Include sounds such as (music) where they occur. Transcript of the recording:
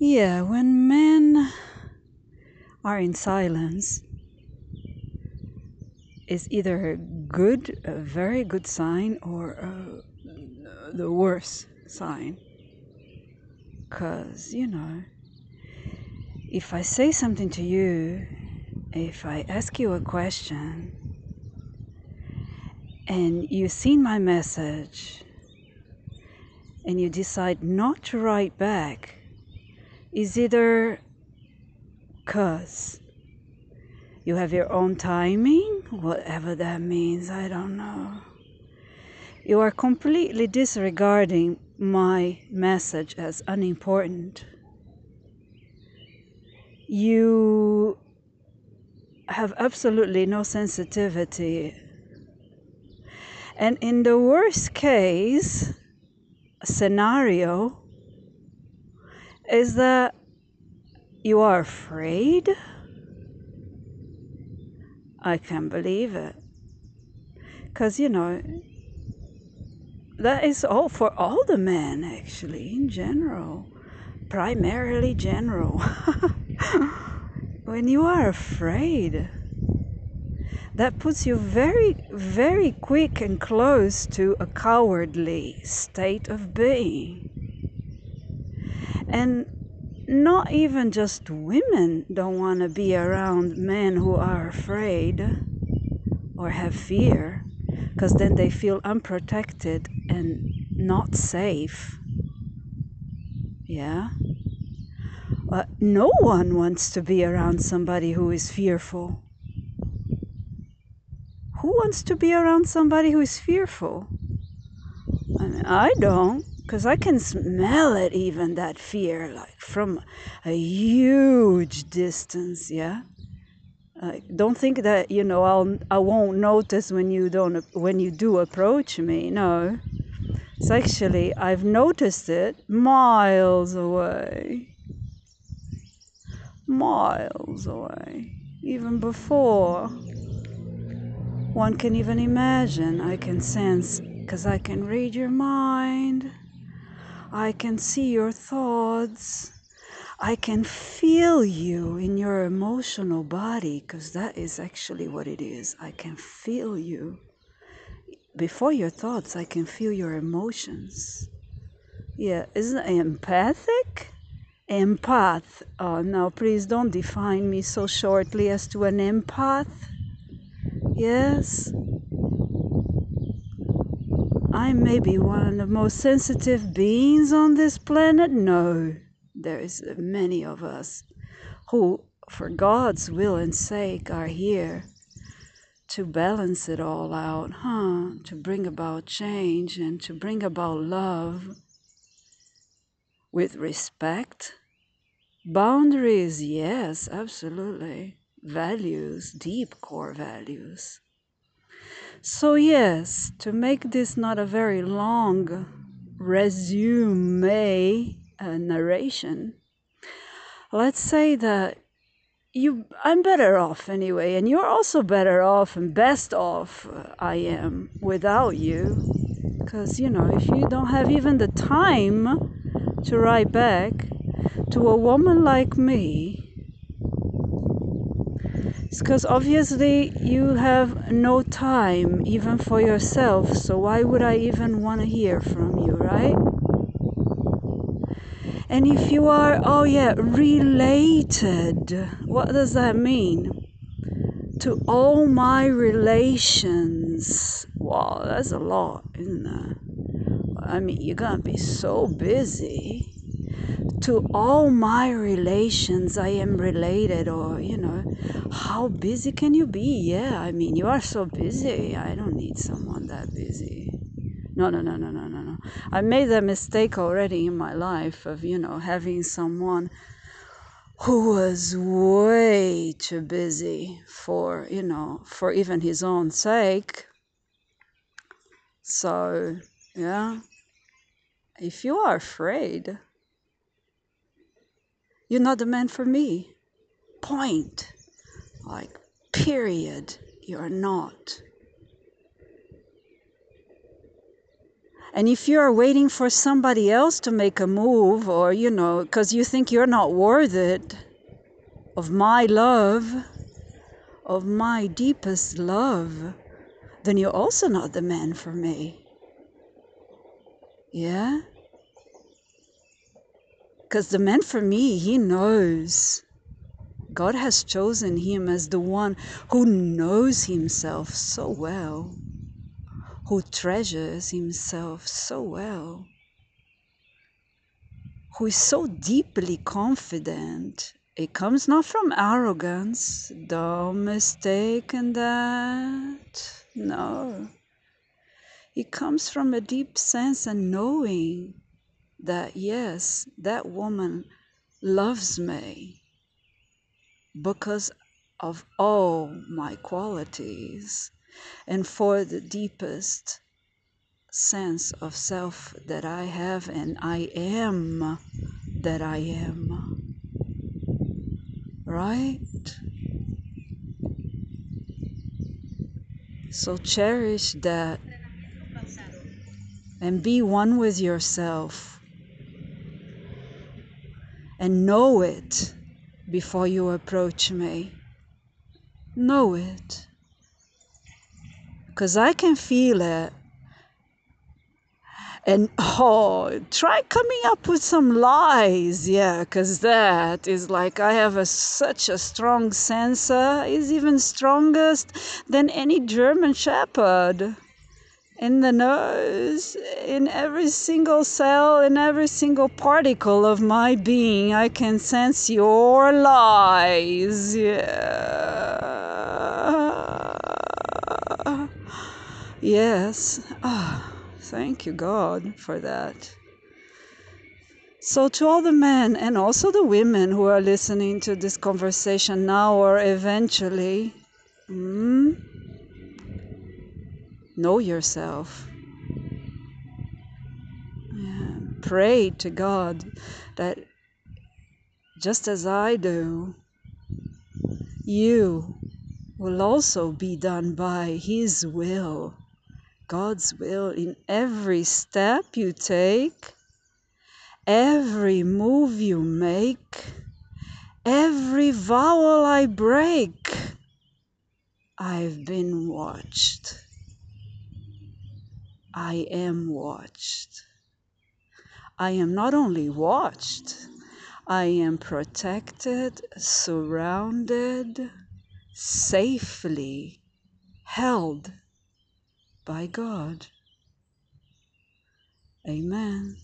Yeah, when men are in silence, is either a good, a very good sign, or uh, the worst sign. Because, you know, if I say something to you, if I ask you a question, and you've seen my message, and you decide not to write back, is either because you have your own timing, whatever that means, I don't know. You are completely disregarding my message as unimportant. You have absolutely no sensitivity. And in the worst case scenario, is that you are afraid? I can't believe it. Because, you know, that is all for all the men, actually, in general, primarily general. (laughs) when you are afraid, that puts you very, very quick and close to a cowardly state of being. And not even just women don't want to be around men who are afraid or have fear because then they feel unprotected and not safe. Yeah? But no one wants to be around somebody who is fearful. Who wants to be around somebody who is fearful? I, mean, I don't because I can smell it even that fear like from a huge distance yeah? Uh, don't think that you know I'll I won't notice when you don't when you do approach me no. It's actually I've noticed it miles away. Miles away. Even before. One can even imagine. I can sense because I can read your mind I can see your thoughts. I can feel you in your emotional body because that is actually what it is. I can feel you. Before your thoughts, I can feel your emotions. Yeah, isn't it empathic? Empath. Oh, no, please don't define me so shortly as to an empath. Yes, I may be one of the most sensitive beings on this planet. No, there is many of us who, for God's will and sake, are here to balance it all out, huh? To bring about change and to bring about love with respect. Boundaries, yes, absolutely. Values, deep core values. So, yes, to make this not a very long resume uh, narration, let's say that you I'm better off anyway, and you're also better off and best off uh, I am without you. Because, you know, if you don't have even the time to write back to a woman like me, because obviously you have no time even for yourself, so why would I even want to hear from you, right? And if you are, oh yeah, related, what does that mean? To all my relations. Wow, that's a lot, isn't it? I mean, you're gonna be so busy to all my relations I am related, or you know, how busy can you be? Yeah, I mean, you are so busy. I don't need someone that busy. No, no, no, no, no, no, no. I made that mistake already in my life of, you know, having someone who was way too busy for, you know, for even his own sake. So, yeah, if you are afraid, you're not the man for me. Point. Like, period. You're not. And if you are waiting for somebody else to make a move, or, you know, because you think you're not worth it of my love, of my deepest love, then you're also not the man for me. Yeah? Because the man for me, he knows. God has chosen him as the one who knows himself so well who treasures himself so well, who is so deeply confident. It comes not from arrogance, don't mistake in that. No. It comes from a deep sense and knowing that, yes, that woman loves me because of all my qualities and for the deepest sense of self that I have and I am that I am. Right? So cherish that and be one with yourself and know it before you approach me. Know it because I can feel it. And oh, try coming up with some lies, yeah, because that is like I have a, such a strong sensor, is even strongest than any German Shepherd. In the nose, in every single cell, in every single particle of my being, I can sense your lies, yeah. Yes. Ah, thank you, God, for that. So, to all the men and also the women who are listening to this conversation now or eventually, hmm, know yourself. Yeah. Pray to God that just as I do, you will also be done by His will. God's will in every step you take, every move you make, every vowel I break. I've been watched. I am watched. I am not only watched, I am protected, surrounded, safely held by God. Amen.